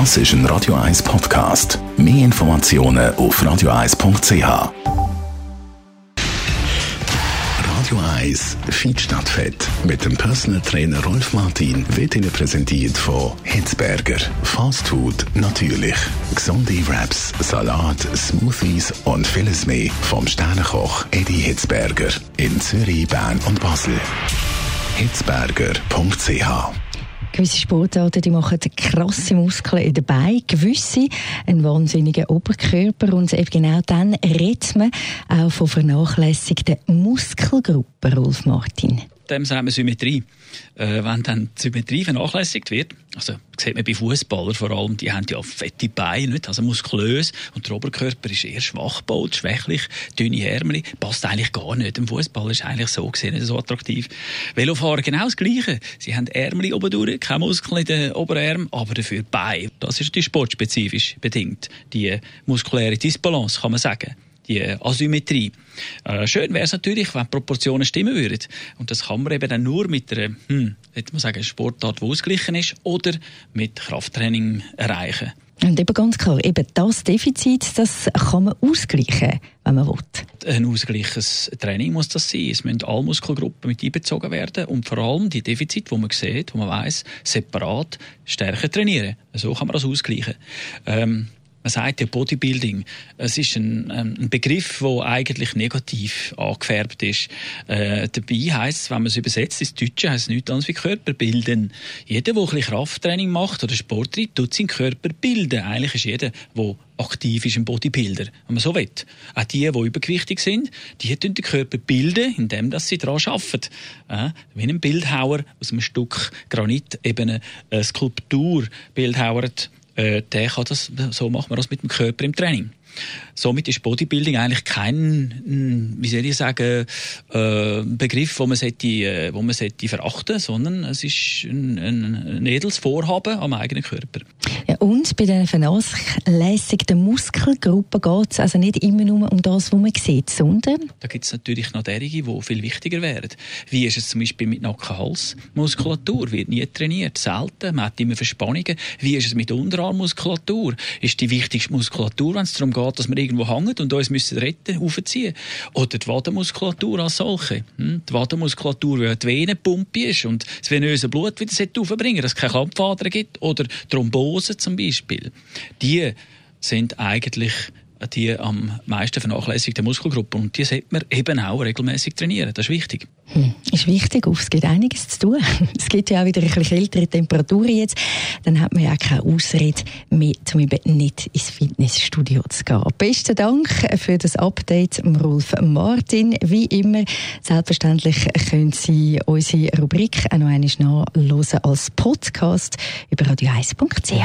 Das ist ein Radio 1 Podcast. Mehr Informationen auf radio1.ch. Radio 1 Feed Stadtfett mit dem Personal Trainer Rolf Martin wird Ihnen präsentiert von Hitzberger. Fast Food natürlich. Gesunde Wraps, Salat, Smoothies und vieles mehr vom Sternenkoch Eddie Hitzberger in Zürich, Bern und Basel. Hitzberger.ch Gewisse Sportarten die machen krasse Muskeln in den Beinen, gewisse einen wahnsinnigen Oberkörper. Und eben genau dann redet man auch von vernachlässigten Muskelgruppen, Rolf Martin dem sagen wir Symmetrie. Äh, wenn dann die Symmetrie vernachlässigt wird, also sieht man bei Fußballern vor allem, die haben ja fette Beine, nicht? also muskulös und der Oberkörper ist eher schwach gebaut, schwächlich, dünne Ärmel, passt eigentlich gar nicht. Im Fußball ist eigentlich so gesehen nicht so attraktiv. Velofahrer genau das Gleiche. Sie haben Ärmel oben durch, keine Muskeln in den Oberarmen, aber dafür Beine. Das ist die sportspezifisch bedingt, die muskuläre Disbalance, kann man sagen die Asymmetrie. Äh, schön wäre es natürlich, wenn die Proportionen stimmen würden. Und das kann man eben dann nur mit einer, hm, man sagen, Sportart, die ausgeglichen ist, oder mit Krafttraining erreichen. Und eben ganz klar, eben das Defizit, das kann man ausgleichen, wenn man will. Ein ausgleiches Training muss das sein. Es müssen alle Muskelgruppen mit einbezogen werden und vor allem die Defizite, die man sieht, wo man weiß, separat stärker trainieren. So kann man das ausgleichen. Ähm, man sagt ja Bodybuilding. Es ist ein, ähm, ein Begriff, der eigentlich negativ angefärbt ist. Äh, dabei heisst es, wenn man es übersetzt ins Deutsche, heisst es nichts anderes wie Körper bilden. Jeder, der ein bisschen Krafttraining macht oder Sport treibt, tut seinen Körper bilden. Eigentlich ist jeder, der aktiv ist, ein Bodybuilder, wenn man so will. Auch die, die übergewichtig sind, die tun den Körper bilden, indem sie daran arbeiten. Äh, wie ein Bildhauer aus einem Stück Granit eben eine Skulptur bildhauert äh, der kann das, so macht man das mit dem Körper im Training. Somit ist Bodybuilding eigentlich kein, hm, wie soll ich sagen, äh, Begriff, wo man, sollte, äh, wo man sollte verachten sondern es ist ein, ein, edles Vorhaben am eigenen Körper. Ja, und bei diesen vernachlässigten Muskelgruppen geht es also nicht immer nur um das, was man sieht, sondern... Da gibt es natürlich noch derige, die viel wichtiger wären. Wie ist es zum Beispiel mit Nacken-Hals-Muskulatur? Wird nie trainiert, selten, man hat immer Verspannungen. Wie ist es mit Unterarmmuskulatur? Ist die wichtigste Muskulatur, wenn es darum geht, dass wir irgendwo hängen und uns müssen retten, aufziehen. Oder die Wadenmuskulatur als solche. Hm? Die Wadenmuskulatur, weil die Venenpumpe ist und das venöse Blut wieder aufbringen dass es keine Krampfadern gibt. Oder Thrombose zum Beispiel. Die sind eigentlich die am meisten vernachlässigte Muskelgruppe. Und die sollte man eben auch regelmäßig trainieren. Das ist wichtig. Hm, ist wichtig. Es gibt einiges zu tun. Es gibt ja auch wieder ein bisschen kältere Temperaturen jetzt. Dann hat man ja auch keine Ausrede mehr, um eben nicht ins Fitnessstudio zu gehen. Besten Dank für das Update, Rolf Martin. Wie immer, selbstverständlich können Sie unsere Rubrik auch noch einmal nachhören als Podcast über radio1.ch.